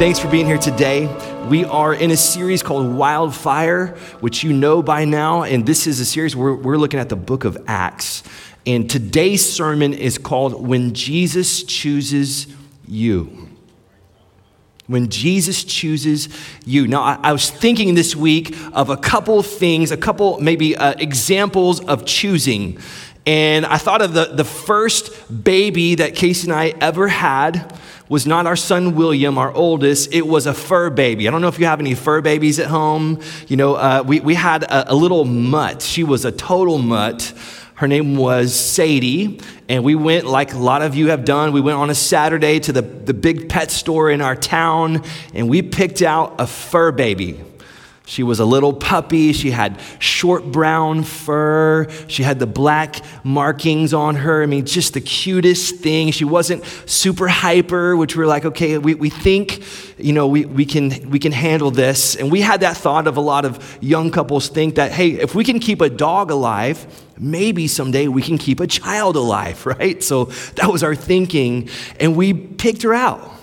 Thanks for being here today. We are in a series called Wildfire, which you know by now. And this is a series where we're looking at the book of Acts. And today's sermon is called When Jesus Chooses You. When Jesus chooses you. Now, I, I was thinking this week of a couple things, a couple maybe uh, examples of choosing. And I thought of the, the first baby that Casey and I ever had was not our son William, our oldest. It was a fur baby. I don't know if you have any fur babies at home. You know, uh, we, we had a, a little mutt. She was a total mutt. Her name was Sadie, and we went, like a lot of you have done, we went on a Saturday to the, the big pet store in our town, and we picked out a fur baby. She was a little puppy. She had short brown fur. She had the black markings on her. I mean, just the cutest thing. She wasn't super hyper, which we're like, okay, we, we think, you know, we, we, can, we can handle this. And we had that thought of a lot of young couples think that, hey, if we can keep a dog alive, maybe someday we can keep a child alive, right? So that was our thinking. And we picked her out.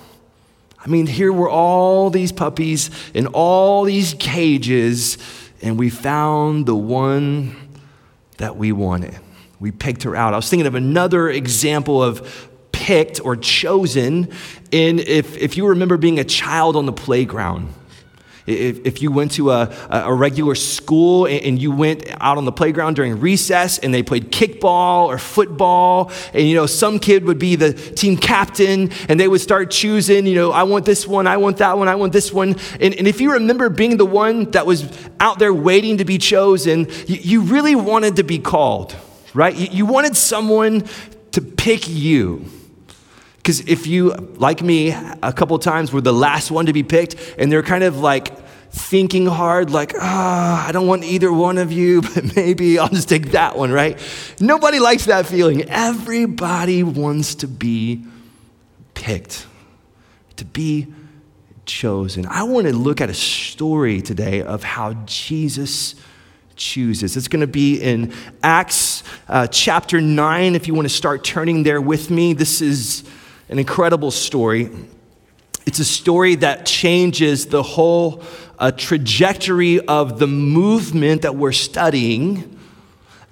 I mean, here were all these puppies in all these cages, and we found the one that we wanted. We picked her out. I was thinking of another example of picked or chosen in if, if you remember being a child on the playground. If, if you went to a, a regular school and you went out on the playground during recess and they played kickball or football, and you know, some kid would be the team captain and they would start choosing, you know, I want this one, I want that one, I want this one. And, and if you remember being the one that was out there waiting to be chosen, you, you really wanted to be called, right? You, you wanted someone to pick you. Because if you, like me, a couple times were the last one to be picked, and they're kind of like thinking hard, like, ah, oh, I don't want either one of you, but maybe I'll just take that one, right? Nobody likes that feeling. Everybody wants to be picked, to be chosen. I want to look at a story today of how Jesus chooses. It's going to be in Acts uh, chapter 9, if you want to start turning there with me. This is an incredible story. It's a story that changes the whole uh, trajectory of the movement that we're studying,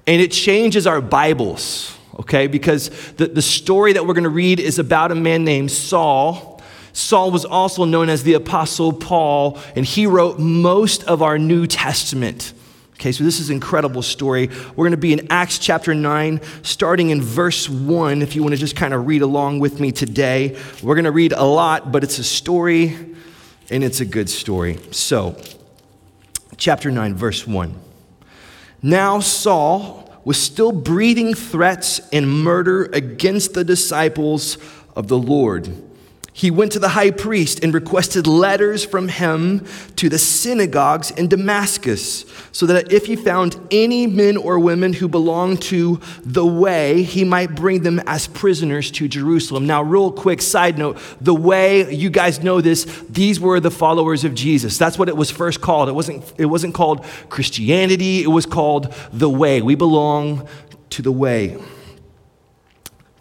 and it changes our Bibles, okay? Because the, the story that we're going to read is about a man named Saul. Saul was also known as the Apostle Paul, and he wrote most of our New Testament. Okay, so this is an incredible story. We're going to be in Acts chapter 9, starting in verse 1, if you want to just kind of read along with me today. We're going to read a lot, but it's a story, and it's a good story. So, chapter 9, verse 1. Now Saul was still breathing threats and murder against the disciples of the Lord he went to the high priest and requested letters from him to the synagogues in Damascus, so that if he found any men or women who belonged to the way, he might bring them as prisoners to Jerusalem. Now, real quick side note the way, you guys know this, these were the followers of Jesus. That's what it was first called. It wasn't, it wasn't called Christianity, it was called the way. We belong to the way.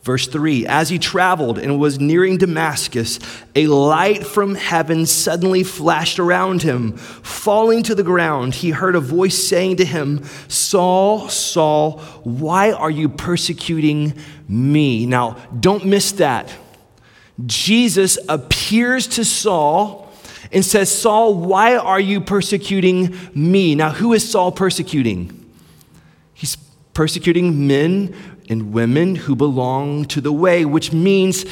Verse 3 As he traveled and was nearing Damascus, a light from heaven suddenly flashed around him. Falling to the ground, he heard a voice saying to him, Saul, Saul, why are you persecuting me? Now, don't miss that. Jesus appears to Saul and says, Saul, why are you persecuting me? Now, who is Saul persecuting? He's persecuting men and women who belong to the way, which means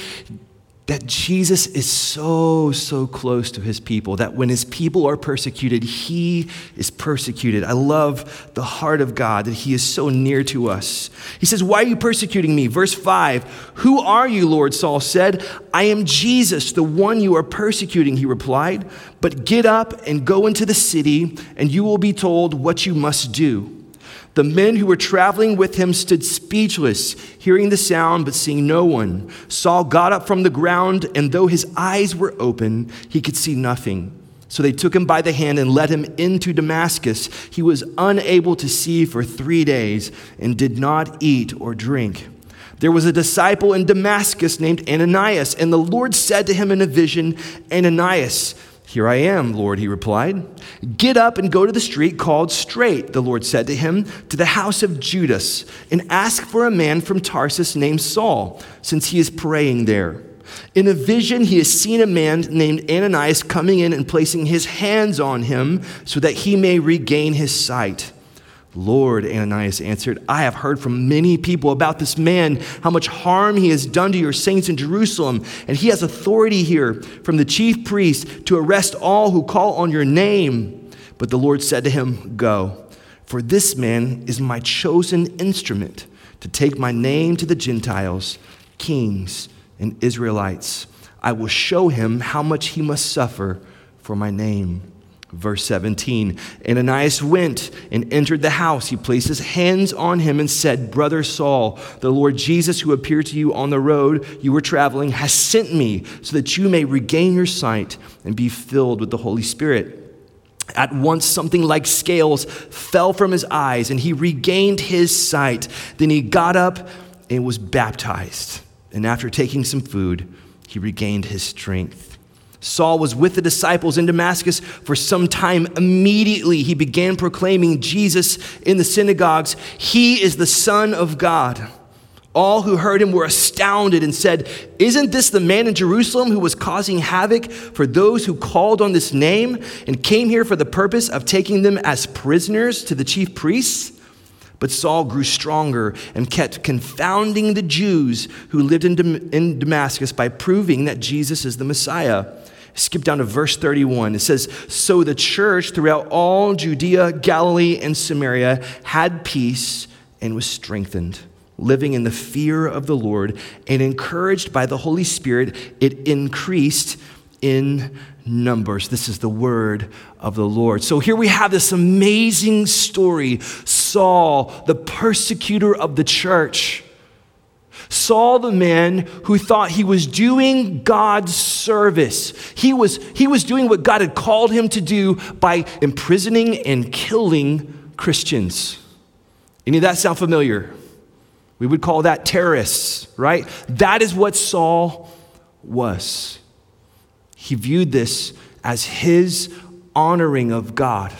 that Jesus is so, so close to his people, that when his people are persecuted, he is persecuted. I love the heart of God, that he is so near to us. He says, Why are you persecuting me? Verse 5 Who are you, Lord? Saul said. I am Jesus, the one you are persecuting, he replied. But get up and go into the city, and you will be told what you must do. The men who were traveling with him stood speechless, hearing the sound but seeing no one. Saul got up from the ground, and though his eyes were open, he could see nothing. So they took him by the hand and led him into Damascus. He was unable to see for three days and did not eat or drink. There was a disciple in Damascus named Ananias, and the Lord said to him in a vision, Ananias, here I am, Lord, he replied. Get up and go to the street called Straight, the Lord said to him, to the house of Judas, and ask for a man from Tarsus named Saul, since he is praying there. In a vision, he has seen a man named Ananias coming in and placing his hands on him so that he may regain his sight. Lord, Ananias answered, I have heard from many people about this man, how much harm he has done to your saints in Jerusalem, and he has authority here from the chief priest to arrest all who call on your name. But the Lord said to him, Go, for this man is my chosen instrument to take my name to the Gentiles, kings, and Israelites. I will show him how much he must suffer for my name. Verse 17 Ananias went and entered the house. He placed his hands on him and said, Brother Saul, the Lord Jesus, who appeared to you on the road you were traveling, has sent me so that you may regain your sight and be filled with the Holy Spirit. At once, something like scales fell from his eyes, and he regained his sight. Then he got up and was baptized. And after taking some food, he regained his strength. Saul was with the disciples in Damascus for some time. Immediately, he began proclaiming Jesus in the synagogues. He is the Son of God. All who heard him were astounded and said, Isn't this the man in Jerusalem who was causing havoc for those who called on this name and came here for the purpose of taking them as prisoners to the chief priests? But Saul grew stronger and kept confounding the Jews who lived in, Damascus by proving that Jesus is the Messiah. Skip down to verse 31. It says, So the church throughout all Judea, Galilee, and Samaria had peace and was strengthened, living in the fear of the Lord, and encouraged by the Holy Spirit, it increased in numbers. This is the word of the Lord. So here we have this amazing story Saul, the persecutor of the church Saul, the man who thought he was doing God's service. He was, he was doing what God had called him to do by imprisoning and killing Christians. Any of that sound familiar? We would call that terrorists, right? That is what Saul was. He viewed this as his honoring of God.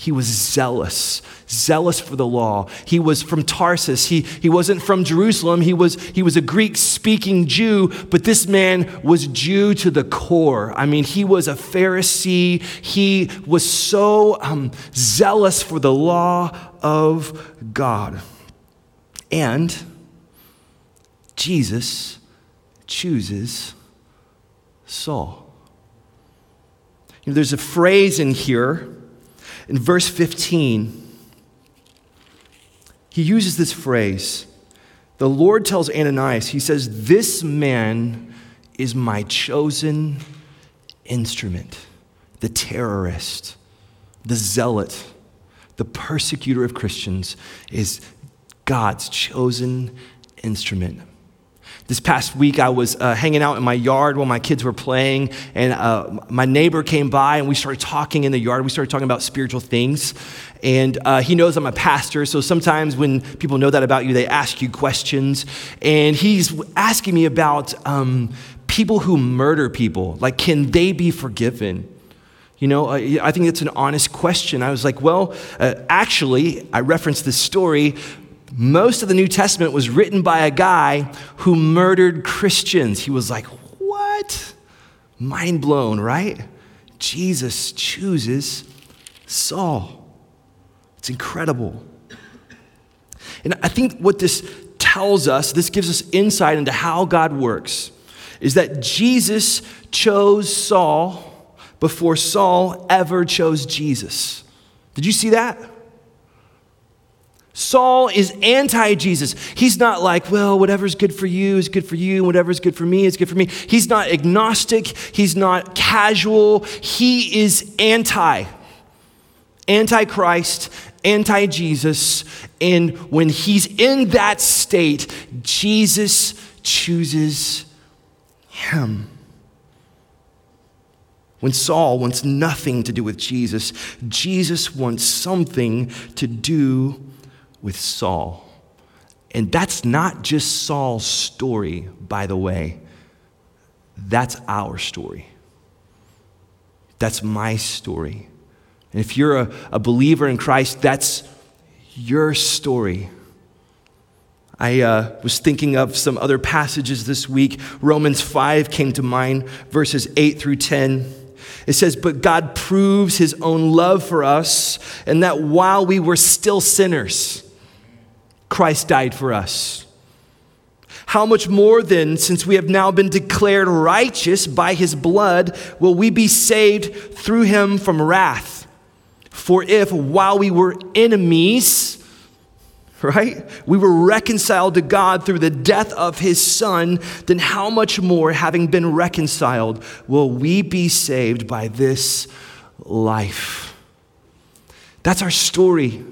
He was zealous, zealous for the law. He was from Tarsus. He, he wasn't from Jerusalem. He was, he was a Greek speaking Jew, but this man was Jew to the core. I mean, he was a Pharisee. He was so um, zealous for the law of God. And Jesus chooses Saul. You know, there's a phrase in here in verse 15, he uses this phrase. The Lord tells Ananias, He says, This man is my chosen instrument, the terrorist, the zealot, the persecutor of Christians is God's chosen instrument. This past week, I was uh, hanging out in my yard while my kids were playing, and uh, my neighbor came by, and we started talking in the yard. We started talking about spiritual things. And uh, he knows I'm a pastor, so sometimes when people know that about you, they ask you questions. And he's asking me about um, people who murder people. Like, can they be forgiven? You know, I think it's an honest question. I was like, well, uh, actually, I referenced this story most of the New Testament was written by a guy who murdered Christians. He was like, What? Mind blown, right? Jesus chooses Saul. It's incredible. And I think what this tells us, this gives us insight into how God works, is that Jesus chose Saul before Saul ever chose Jesus. Did you see that? Saul is anti Jesus. He's not like, well, whatever's good for you is good for you, whatever's good for me is good for me. He's not agnostic, he's not casual. He is anti. Anti Christ, anti Jesus. And when he's in that state, Jesus chooses him. When Saul wants nothing to do with Jesus, Jesus wants something to do with Saul. And that's not just Saul's story, by the way. That's our story. That's my story. And if you're a, a believer in Christ, that's your story. I uh, was thinking of some other passages this week. Romans 5 came to mind, verses 8 through 10. It says, But God proves his own love for us, and that while we were still sinners, Christ died for us. How much more then, since we have now been declared righteous by his blood, will we be saved through him from wrath? For if while we were enemies, right, we were reconciled to God through the death of his son, then how much more, having been reconciled, will we be saved by this life? That's our story.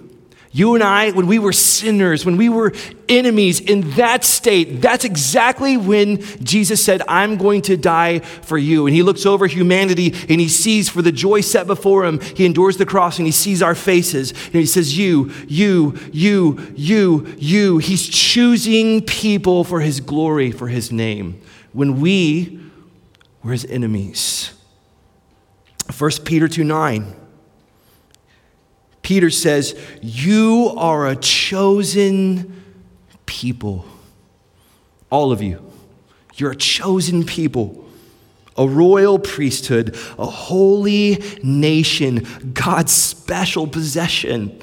You and I, when we were sinners, when we were enemies in that state, that's exactly when Jesus said, I'm going to die for you. And he looks over humanity and he sees for the joy set before him, he endures the cross and he sees our faces. And he says, You, you, you, you, you. He's choosing people for his glory, for his name, when we were his enemies. 1 Peter 2 9. Peter says, You are a chosen people. All of you. You're a chosen people, a royal priesthood, a holy nation, God's special possession,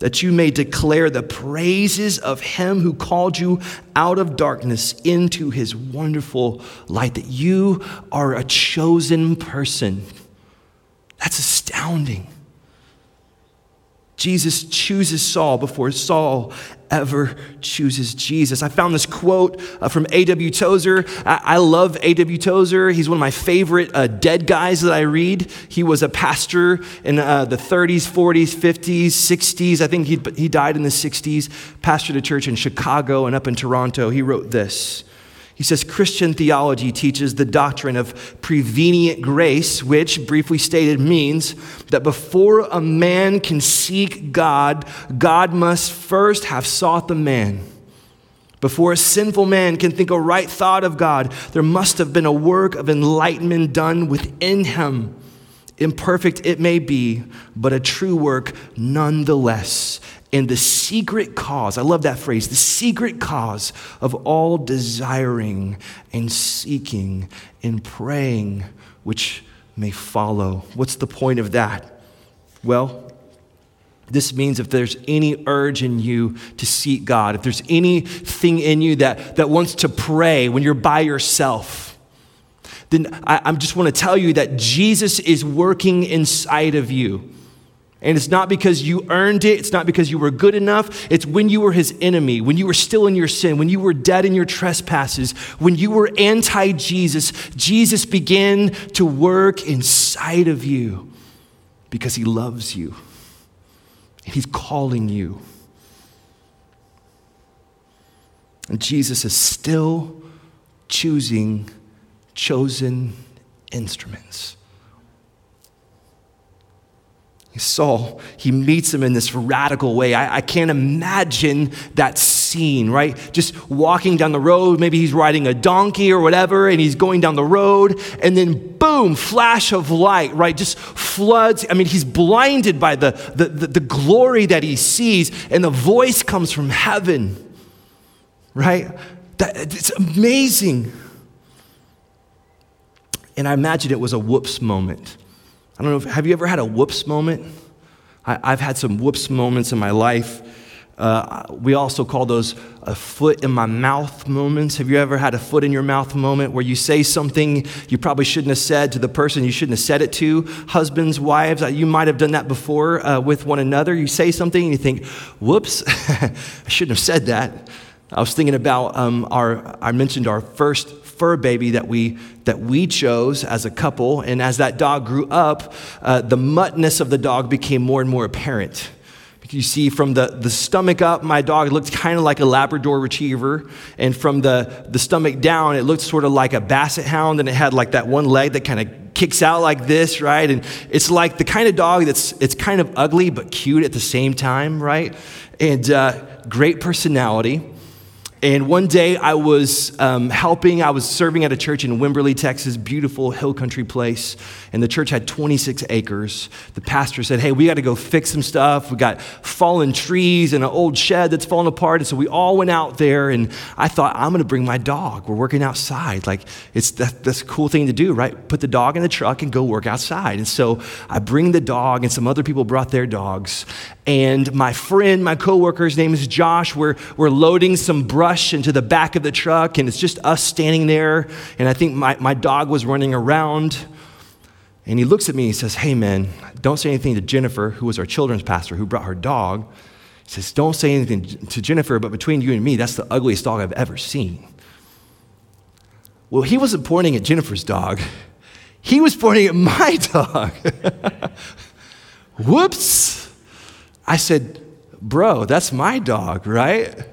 that you may declare the praises of Him who called you out of darkness into His wonderful light, that you are a chosen person. That's astounding. Jesus chooses Saul before Saul ever chooses Jesus. I found this quote uh, from A.W. Tozer. I, I love A.W. Tozer. He's one of my favorite uh, dead guys that I read. He was a pastor in uh, the 30s, 40s, 50s, 60s. I think he, he died in the 60s, pastored a church in Chicago and up in Toronto. He wrote this. He says Christian theology teaches the doctrine of prevenient grace, which, briefly stated, means that before a man can seek God, God must first have sought the man. Before a sinful man can think a right thought of God, there must have been a work of enlightenment done within him. Imperfect it may be, but a true work nonetheless. And the secret cause, I love that phrase, the secret cause of all desiring and seeking and praying, which may follow. What's the point of that? Well, this means if there's any urge in you to seek God, if there's anything in you that, that wants to pray when you're by yourself, then I, I just want to tell you that Jesus is working inside of you. And it's not because you earned it, it's not because you were good enough. It's when you were his enemy, when you were still in your sin, when you were dead in your trespasses, when you were anti Jesus, Jesus began to work inside of you because he loves you. He's calling you. And Jesus is still choosing chosen instruments. Saul, he meets him in this radical way. I, I, can't imagine that scene, right? Just walking down the road. Maybe he's riding a donkey or whatever, and he's going down the road, and then boom, flash of light, right? Just floods. I mean, he's blinded by the, the, the, the glory that he sees, and the voice comes from heaven, right? That, it's amazing. And I imagine it was a whoops moment I don't know, if, have you ever had a whoops moment? I, have had some whoops moments in my life. Uh, we also call those a foot in my mouth moments. Have you ever had a foot in your mouth moment where you say something you probably shouldn't have said to the person you shouldn't have said it to? Husbands, wives, uh, you might have done that before uh, with one another. You say something and you think, whoops, I shouldn't have said that. I was thinking about um, our, I mentioned our first fur baby that we, that we chose as a couple. And as that dog grew up, uh, the muttness of the dog became more and more apparent. You see, from the, the stomach up, my dog looked kind of like a Labrador retriever. And from the, the stomach down, it looked sort of like a basset hound. And it had like that one leg that kind of kicks out like this, right? And it's like the kind of dog that's it's kind of ugly but cute at the same time, right? And uh, great personality. And one day I was um, helping, I was serving at a church in Wimberley, Texas, beautiful hill country place. And the church had 26 acres. The pastor said, Hey, we got to go fix some stuff. We got fallen trees and an old shed that's fallen apart. And so we all went out there. And I thought, I'm going to bring my dog. We're working outside. Like, it's that, that's a cool thing to do, right? Put the dog in the truck and go work outside. And so I bring the dog, and some other people brought their dogs. And my friend, my coworker, his name is Josh, we're, we're loading some brush brush into the back of the truck, and it's just us standing there. And I think my, my dog was running around. And he looks at me and he says, Hey, man, don't say anything to Jennifer, who was our children's pastor, who brought her dog. He says, Don't say anything to Jennifer, but between you and me, that's the ugliest dog I've ever seen. Well, he wasn't pointing at Jennifer's dog, he was pointing at my dog. Whoops. I said, Bro, that's my dog, right?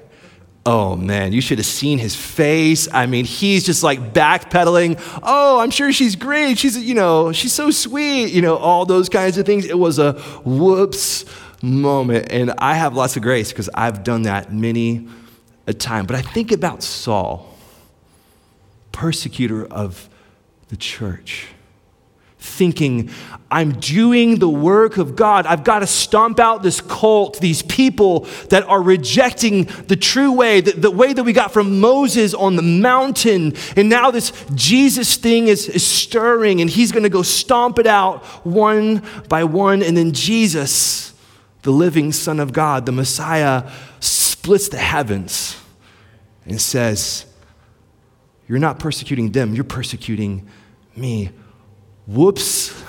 Oh man, you should have seen his face. I mean, he's just like backpedaling. Oh, I'm sure she's great. She's, you know, she's so sweet, you know, all those kinds of things. It was a whoops moment. And I have lots of grace because I've done that many a time. But I think about Saul, persecutor of the church thinking, I'm doing the work of God. I've got to stomp out this cult, these people that are rejecting the true way, the, the, way that we got from Moses on the mountain. And now this Jesus thing is, is stirring, and he's going to go stomp it out one by one. And then Jesus, the living Son of God, the Messiah, splits the heavens and says, You're not persecuting them, you're persecuting me. Whoops,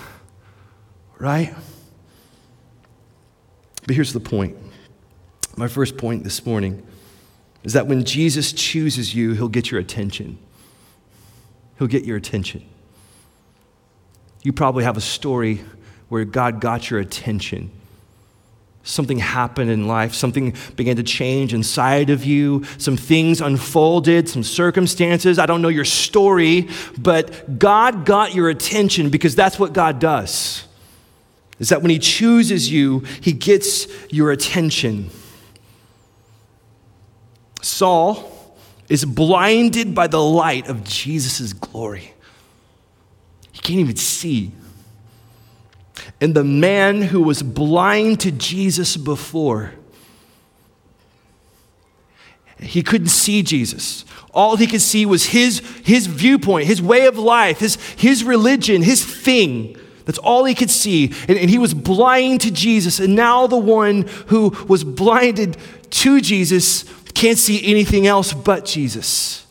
right? But here's the point. My first point this morning is that when Jesus chooses you, he'll get your attention. He'll get your attention. You probably have a story where God got your attention something happened in life, something began to change inside of you, some things unfolded, some circumstances. I don't know your story, but God got your attention because that's what God does. Is that when He chooses you, He gets your attention. Saul is blinded by the light of Jesus' glory. He can't even see. And the man who was blind to Jesus before, he couldn't see Jesus. All he could see was his, his viewpoint, his way of life, his, his religion, his thing. That's all he could see. And, and, he was blind to Jesus. And now the one who was blinded to Jesus can't see anything else but Jesus.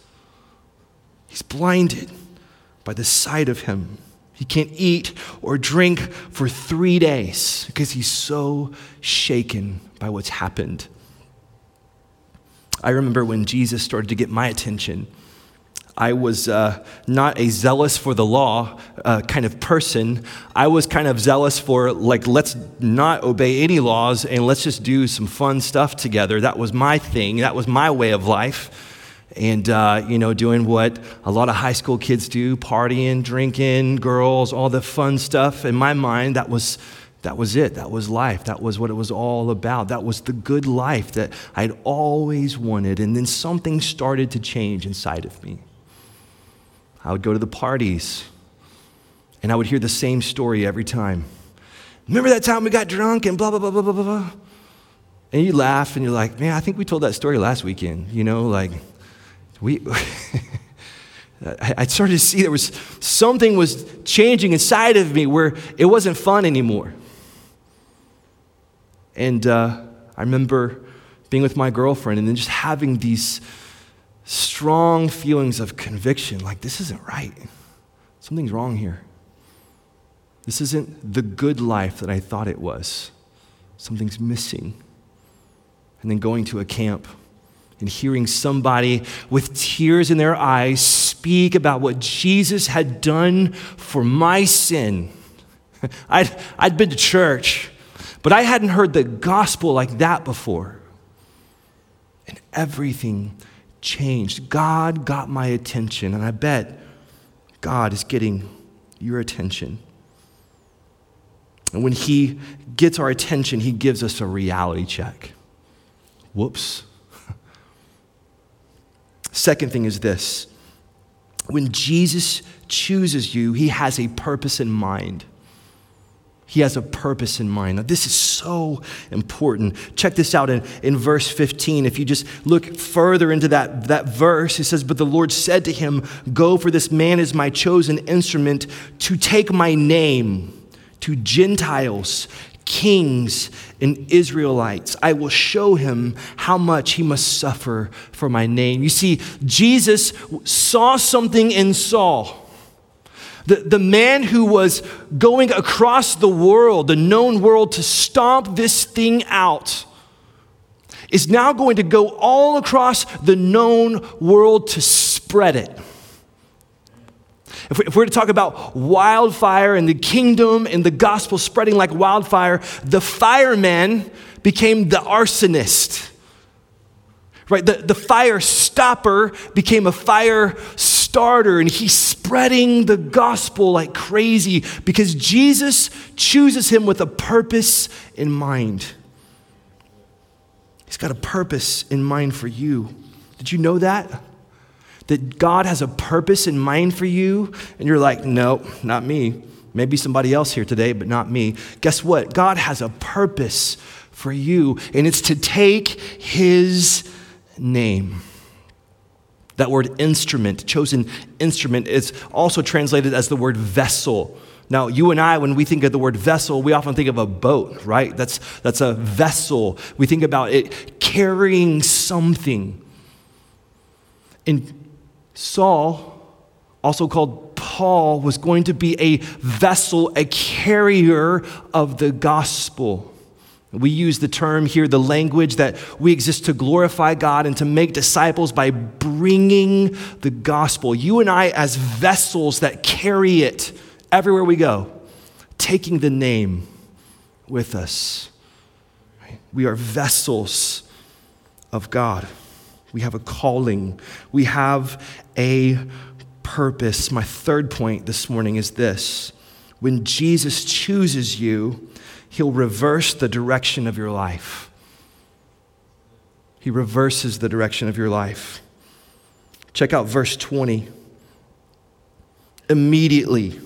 He's blinded by the sight of him. He can't eat or drink for three days because he's so shaken by what's happened. I remember when Jesus started to get my attention. I was uh, not a zealous for the law uh, kind of person. I was kind of zealous for, like, let's not obey any laws and let's just do some fun stuff together. That was my thing, that was my way of life and uh, you know doing what a lot of high school kids do partying drinking girls all the fun stuff. In my mind that was that was it. That was life. That was what it was all about. That was the good life that i'd always wanted and then something started to change inside of me. I would go to the parties and i would hear the same story every time. Remember that time we got drunk and blah blah blah blah blah blah and you laugh and you're like man i think we told that story last weekend you know like we, I started to see there was something was changing inside of me where it wasn't fun anymore. And uh, I remember being with my girlfriend, and then just having these strong feelings of conviction like, this isn't right. Something's wrong here. This isn't the good life that I thought it was. Something's missing. And then going to a camp and hearing somebody with tears in their eyes speak about what Jesus had done for my sin. I'd, I'd been to church, but I hadn't heard the gospel like that before. And everything changed. God got my attention, and I bet God is getting your attention. And when He gets our attention, He gives us a reality check. Whoops. Second thing is this when Jesus chooses you, He has a purpose in mind. He has a purpose in mind. Now, this is so important. Check this out in, in verse 15. If you just look further into that, that verse, it says, But the Lord said to him, Go, for this man is my chosen instrument to take my name to Gentiles, kings, and Israelites. I will show him how much he must suffer for my name. You see, Jesus saw something in Saul the, the man who was going across the world, the known world, to stomp this thing out, is now going to go all across the known world to spread it. If, we, if we're to talk about wildfire and the kingdom and the gospel spreading like wildfire, the fireman became the arsonist. Right? The, the fire stopper became a fire starter and he's spreading the gospel like crazy because Jesus chooses him with a purpose in mind. He's got a purpose in mind for you. Did you know that? That God has a purpose in mind for you, and you're like, no, not me. Maybe somebody else here today, but not me. Guess what? God has a purpose for you, and it's to take his name. That word instrument, chosen instrument, is also translated as the word vessel. Now, you and I, when we think of the word vessel, we often think of a boat, right? That's, that's a vessel. We think about it carrying something. And Saul, also called Paul, was going to be a vessel, a carrier of the gospel. We use the term here, the language that we exist to glorify God and to make disciples by bringing the gospel. You and I, as vessels that carry it everywhere we go, taking the name with us. We are vessels of God. We have a calling, we have a purpose. My third point this morning is this when Jesus chooses you, He'll reverse the direction of your life. He reverses the direction of your life. Check out verse 20. Immediately,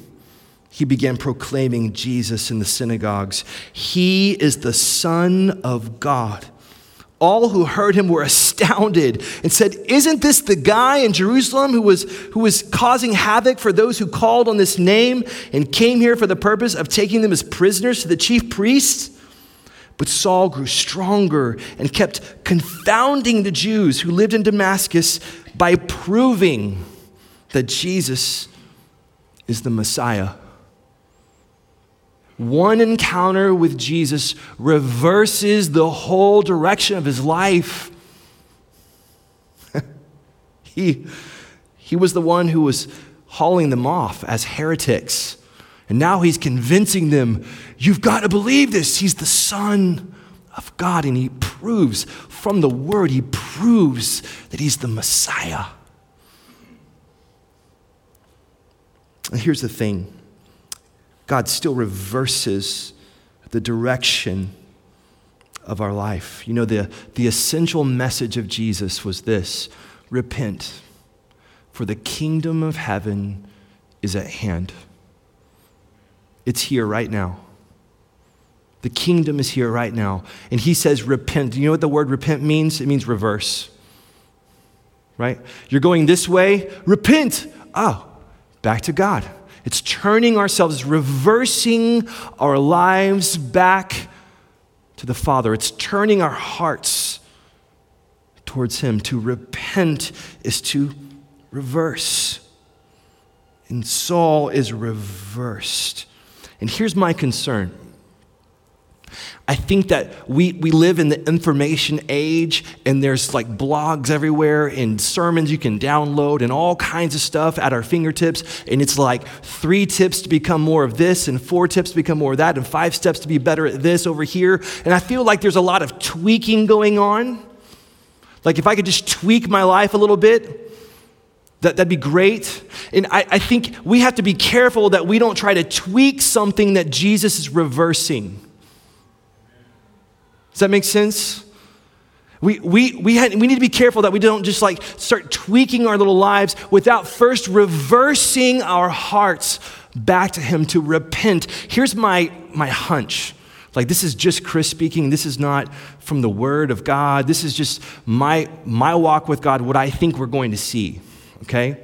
he began proclaiming Jesus in the synagogues. He is the Son of God all who heard him were astounded and said, Isn't this the guy in Jerusalem who was, who was causing havoc for those who called on this name and came here for the purpose of taking them as prisoners to the chief priests? But Saul grew stronger and kept confounding the Jews who lived in Damascus by proving that Jesus is the Messiah. One encounter with Jesus reverses the whole direction of his life. he, he was the one who was hauling them off as heretics. And now he's convincing them, you've got to believe this. He's the Son of God. And he proves from the Word, he proves that he's the Messiah. And here's the thing God still reverses the direction of our life. You know, the, the essential message of Jesus was this repent, for the kingdom of heaven is at hand. It's here right now. The kingdom is here right now. And he says, repent. Do you know what the word repent means? It means reverse. Right? You're going this way, repent. Oh, back to God. It's turning ourselves, reversing our lives back to the Father. It's turning our hearts towards Him. To repent is to reverse. And Saul is reversed. And here's my concern I think that we, we live in the information age, and there's like blogs everywhere and sermons you can download and all kinds of stuff at our fingertips. And it's like three tips to become more of this, and four tips to become more of that, and five steps to be better at this over here. And I feel like there's a lot of tweaking going on. Like if I could just tweak my life a little bit, that, that'd be great. And I, I think we have to be careful that we don't try to tweak something that Jesus is reversing. Does that make sense? We, we, we, had, we need to be careful that we don't just like start tweaking our little lives without first reversing our hearts back to Him to repent. Here's my, my hunch. Like, this is just Chris speaking. This is not from the Word of God. This is just my, my walk with God, what I think we're going to see, okay?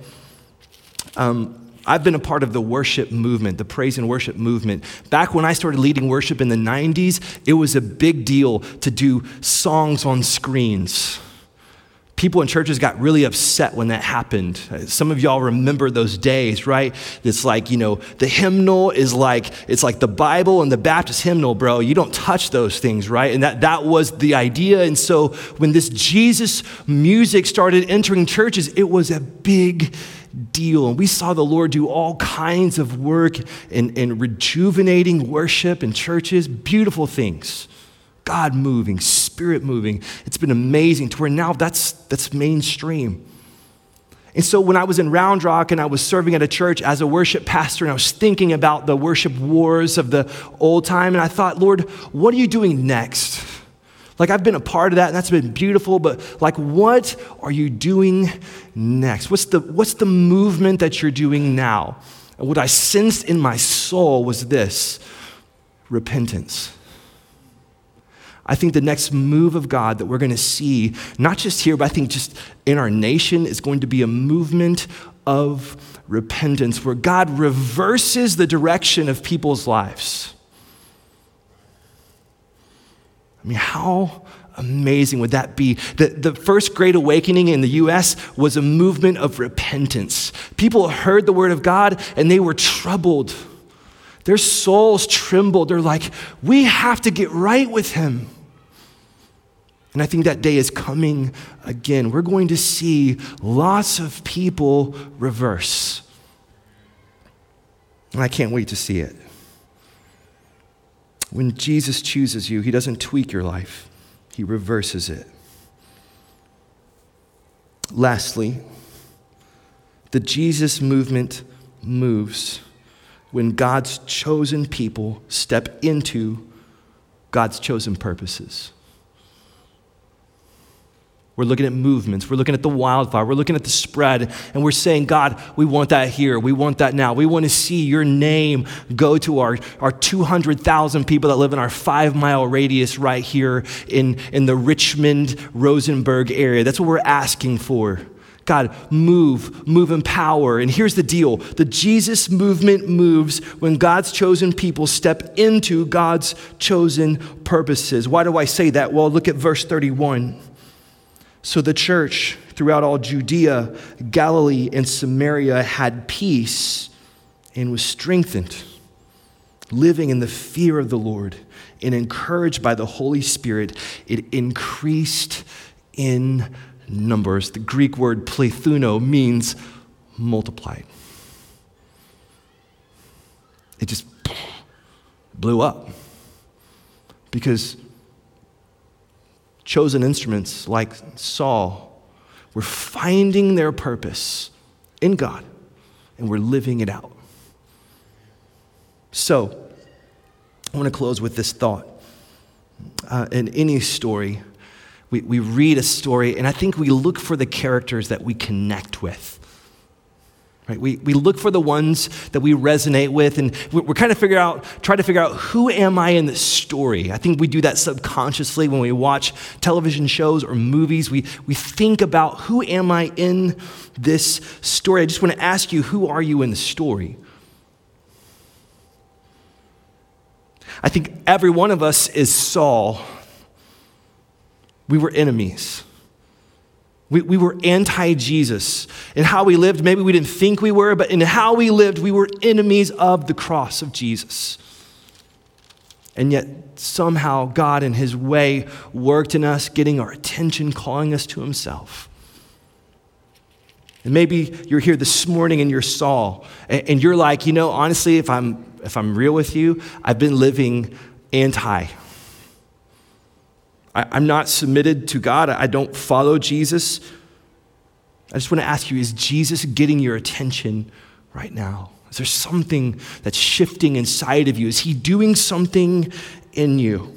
Um, I've been a part of the worship movement, the praise and worship movement. Back when I started leading worship in the 90s, it was a big deal to do songs on screens. People in churches got really upset when that happened. Some of y'all remember those days, right? It's like, you know, the hymnal is like, it's like the Bible and the Baptist hymnal, bro. You don't touch those things, right? And that, that was the idea. And so when this Jesus music started entering churches, it was a big deal. And we saw the Lord do all kinds of work in, in rejuvenating worship in churches, beautiful things. God moving, Spirit moving. It's been amazing to where now that's, that's mainstream. And so when I was in Round Rock and I was serving at a church as a worship pastor, and I was thinking about the worship wars of the old time, and I thought, Lord, what are you doing next? Like, I've been a part of that, and that's been beautiful, but like, what are you doing next? What's the, what's the movement that you're doing now? And what I sensed in my soul was this repentance. I think the next move of God that we're going to see, not just here, but I think just in our nation, is going to be a movement of repentance where God reverses the direction of people's lives. I mean, how amazing would that be? The, the first great awakening in the US was a movement of repentance. People heard the word of God and they were troubled. Their souls trembled. They're like, we have to get right with him. And I think that day is coming again. We're going to see lots of people reverse. And I can't wait to see it. When Jesus chooses you, he doesn't tweak your life, he reverses it. Lastly, the Jesus movement moves when God's chosen people step into God's chosen purposes. We're looking at movements. We're looking at the wildfire. We're looking at the spread. And we're saying, God, we want that here. We want that now. We want to see your name go to our, our 200,000 people that live in our five mile radius right here in, in the Richmond, Rosenberg area. That's what we're asking for. God, move, move in power. And here's the deal the Jesus movement moves when God's chosen people step into God's chosen purposes. Why do I say that? Well, look at verse 31. So the church throughout all Judea, Galilee, and Samaria had peace and was strengthened, living in the fear of the Lord and encouraged by the Holy Spirit. It increased in numbers. The Greek word plethuno means multiplied. It just blew up because chosen instruments like Saul were finding their purpose in God and we're living it out. So, I want to close with this thought. Uh, in any story, we, we read a story, and I think we look for the characters that we connect with. Right? We, we look for the ones that we resonate with, and we're, kind of figure out, try to figure out who am I in this story. I think we do that subconsciously when we watch television shows or movies. We, we think about who am I in this story. I just want to ask you, who are you in the story? I think every one of us is Saul. We were enemies. We, we were anti Jesus. In how we lived, maybe we didn't think we were, but in how we lived, we were enemies of the cross of Jesus. And yet, somehow, God, in His way, worked in us, getting our attention, calling us to Himself. And maybe you're here this morning and you're Saul, and you're like, you know, honestly, if I'm, if I'm real with you, I've been living anti. I, am not submitted to God. I don't follow Jesus. I just want to ask you is Jesus getting your attention right now? Is there something that's shifting inside of you? Is He doing something in you?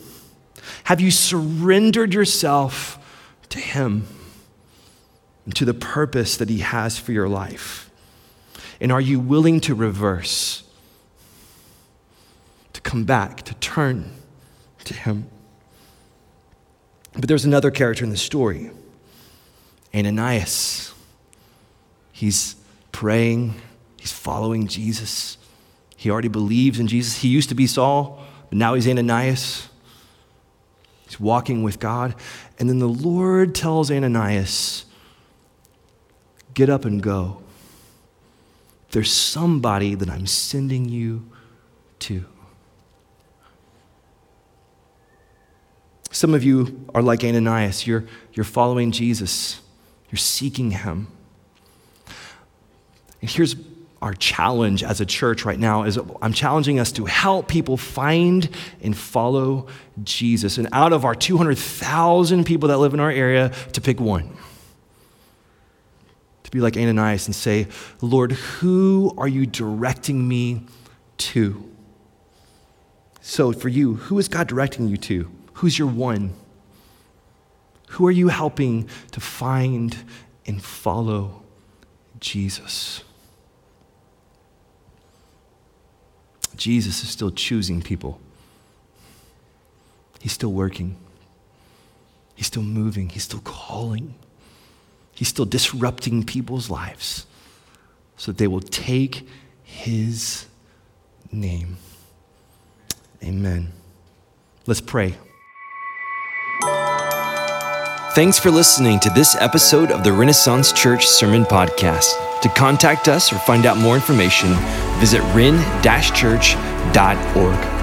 Have you surrendered yourself to Him and to the purpose that He has for your life? And are you willing to reverse, to come back, to turn to Him? But there's another character in the story Ananias. He's praying, he's following Jesus. He already believes in Jesus. He used to be Saul, but now he's Ananias. He's walking with God. And then the Lord tells Ananias, Get up and go. There's somebody that I'm sending you to. Some of you are like Ananias. You're, you're following Jesus, you're seeking him. And here's our challenge as a church right now is I'm challenging us to help people find and follow Jesus. And out of our 200,000 people that live in our area, to pick one. To be like Ananias and say, Lord, who are you directing me to? So for you, who is God directing you to? Who's your one? Who are you helping to find and follow Jesus? Jesus is still choosing people. He's still working. He's still moving. He's still calling. He's still disrupting people's lives so that they will take his name. Amen. Let's pray. Thanks for listening to this episode of the Renaissance Church Sermon Podcast. To contact us or find out more information, visit ren-church.org.